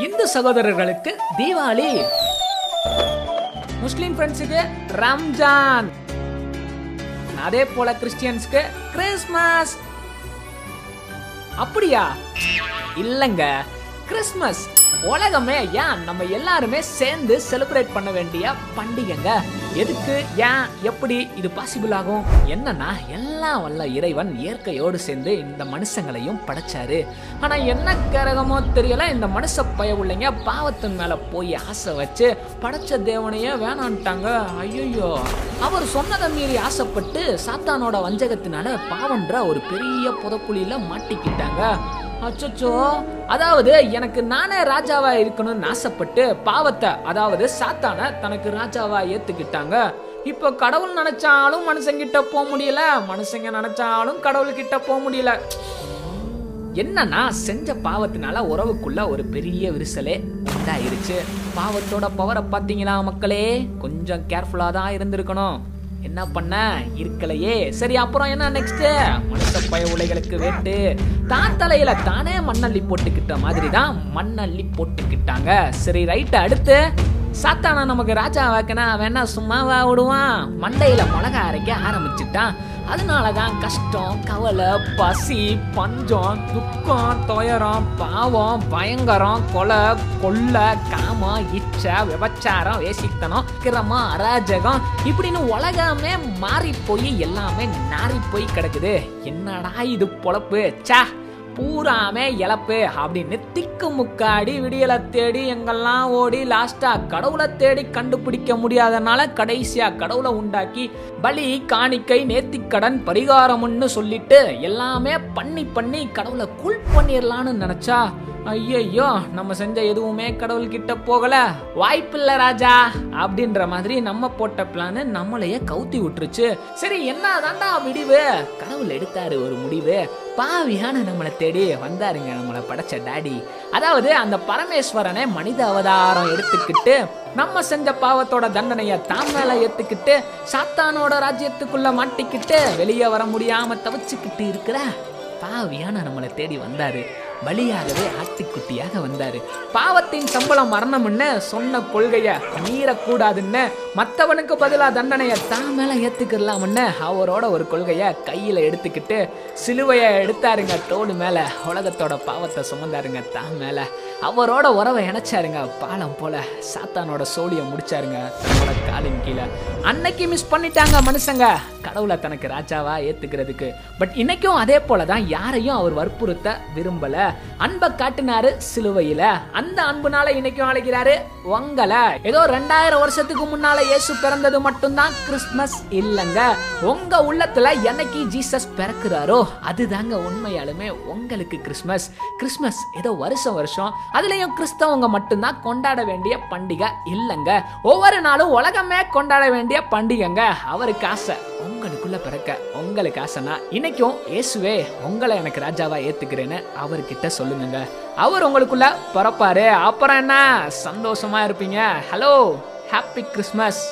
இந்து சகோதரர்களுக்கு தீபாவளி. முஸ்லிம் ஃப்ரெண்ட்ஸுக்கு ரம்ஜான். அதே போல கிறிஸ்டியன்ஸ்க்கு கிறிஸ்மஸ். அப்படியா? இல்லங்க. கிறிஸ்மஸ். உலகமே ஏன் நம்ம எல்லாருமே சேர்ந்து செலிப்ரேட் பண்ண வேண்டிய பண்டிகைங்க? எதுக்கு ஏன் எப்படி இது பாசிபிள் ஆகும்? என்னன்னா எல்லாம் வல்ல இறைவன் இயற்கையோடு சேர்ந்து இந்த மனுஷங்களையும் படைச்சாரு. ஆனா என்ன கரகமோ தெரியல இந்த மனுஷ பய உள்ளங்க பாவத்தின் மேல போய் ஆசை வச்சு படைச்ச தேவனையே வேணான்ட்டாங்க. ஐயோ அவர் சொன்னதை மீறி ஆசைப்பட்டு சாத்தானோட வஞ்சகத்தினால பாவன்ற ஒரு பெரிய புதக்குழியில மாட்டிக்கிட்டாங்க. அச்சோ அதாவது எனக்கு நானே ராஜாவா இருக்கணும்னு ஆசைப்பட்டு பாவத்தை அதாவது சாத்தான தனக்கு ராஜாவா ஏத்துக்கிட்டாங்க. இப்போ கடவுள் நினைச்சாலும் மனுஷங்கிட்ட போக முடியல மனுஷங்க நினைச்சாலும் கடவுள் கிட்ட போக முடியல. என்னன்னா செஞ்ச பாவத்தினால உறவுக்குள்ள ஒரு பெரிய விரிசலே இதாயிருச்சு. பாவத்தோட பவரை பார்த்தீங்களா மக்களே? கொஞ்சம் கேர்ஃபுல்லாக தான் இருந்திருக்கணும். என்ன பண்ண? இருக்கலையே. சரி அப்புறம் என்ன நெக்ஸ்ட் மனுஷ பய உலைகளுக்கு வேண்டு. தான் தலையில தானே மண்ணள்ளி போட்டுக்கிட்ட மாதிரி தான் மண்ணள்ளி போட்டுக்கிட்டாங்க. சரி ரைட் அடுத்து? சாத்தானா நமக்கு ராஜா வாக்கினா வேணா சும்மாவா விடுவான் மண்டையில மிளகா அரைக்க ஆரம்பிச்சுட்டான். அதனாலதான் கஷ்டம் கவலை பசி பஞ்சம் துக்கம் துயரம் பாவம் பயங்கரம் கொலை கொள்ளை காமம் இச்சை விபச்சாரம் வேசித்தனம் கிரமம் அராஜகம் இப்படின்னு உலகமே மாறி போய் எல்லாமே நாறி போய் கிடக்குது. என்னடா இது பொழப்பு? சா பூராமே இழப்பு அப்படின்னு திக்கு முக்காடி விடியலை தேடி எங்கெல்லாம் ஓடி லாஸ்டா கடவுளை தேடி கண்டுபிடிக்க முடியாதனால கடைசியா கடவுளை உண்டாக்கி பலி காணிக்கை நேர்த்திக்கடன் பரிகாரம்னு சொல்லிட்டு எல்லாமே பண்ணி பண்ணி கடவுளை கூல் பண்ணிடலான்னு நினைச்சா ஐயையோ நம்ம செஞ்ச எதுவுமே கடவுள் கிட்ட போகல. வாய்ப்பில்ல ராஜா அப்படின்ற மாதிரி நம்ம போட்ட பிளான் நம்மளையே கவுத்தி விட்டுருச்சு. சரி என்ன தாண்டா விடிவு? கடவுள் எடுத்தாரு ஒரு முடிவு. பாவியான நம்மளை தேடி வந்தாருங்க நம்மளை படைச்ச டாடி அதாவது அந்த பரமேஸ்வரனை மனித அவதாரம் எடுத்துக்கிட்டு நம்ம செஞ்ச பாவத்தோட தண்டனையை தான் மேல ஏத்துக்கிட்டு சாத்தானோட ராஜ்யத்துக்குள்ள மாட்டிக்கிட்டு வெளியே வர முடியாம தவிச்சுக்கிட்டு இருக்கிற பாவியான நம்மளை தேடி வந்தாரு. பலியாகவே ஆட்டுக்குட்டியாக வந்தாரு. பாவத்தின் சம்பளம் மரணம்னு சொன்ன கொள்கைய மீறக்கூடாதுன்னு மற்றவனுக்கு பதிலாக தண்டனையை தான் மேல ஏத்துக்கலாம்னு அவரோட ஒரு கொள்கையை கையில எடுத்துக்கிட்டு சிலுவையை எடுத்தாருங்க. தோடு மேல உலகத்தோட பாவத்தை சுமந்தாருங்க. தான் மேல. அவரோட உறவை இணைச்சாருங்க. பாலம் போல சாத்தானோட சோழியை முடிச்சாருங்க. தன்னோட காலின் கீழே. அன்னைக்கு மிஸ் பண்ணிட்டாங்க மனுஷங்க. கடவுளை தனக்கு ராஜாவா ஏத்துக்கிறதுக்கு. பட் இன்னைக்கும் அதே போல தான் யாரையும் அவர் வற்புறுத்த விரும்பல. அன்பை காட்டினாரு சிலுவையில. அந்த அன்புனால இன்னைக்கும் அழைக்கிறாரு உங்களை. ஏதோ ரெண்டாயிரம் வருஷத்துக்கு முன்னால இயேசு பிறந்தது மட்டும்தான் கிறிஸ்மஸ் இல்லைங்க. உங்க உள்ளத்துல என்னைக்கு ஜீசஸ் பிறக்குறாரோ அதுதாங்க உண்மையாலுமே உங்களுக்கு கிறிஸ்மஸ் கிறிஸ்மஸ் ஏதோ வருஷம் வருஷம் அதுலயும் கிறிஸ்தவங்க மட்டும்தான் கொண்டாட வேண்டிய பண்டிகை இல்லைங்க. ஒவ்வொரு நாளும் உலகமே கொண்டாட வேண்டிய பண்டிகைங்க. அவருக்கு ஆசை உங்களுக்குள்ள பிறக்க உங்களுக்கு ஆசைனா இன்னைக்கும் இயேசுவே உங்களை எனக்கு ராஜாவா ஏத்துக்கிறேன்னு அவர்கிட்ட சொல்லுங்க. அவர் உங்களுக்குள்ள பிறப்பாரு. அப்புறம் என்ன? சந்தோஷமா இருப்பீங்க. Hello happy Christmas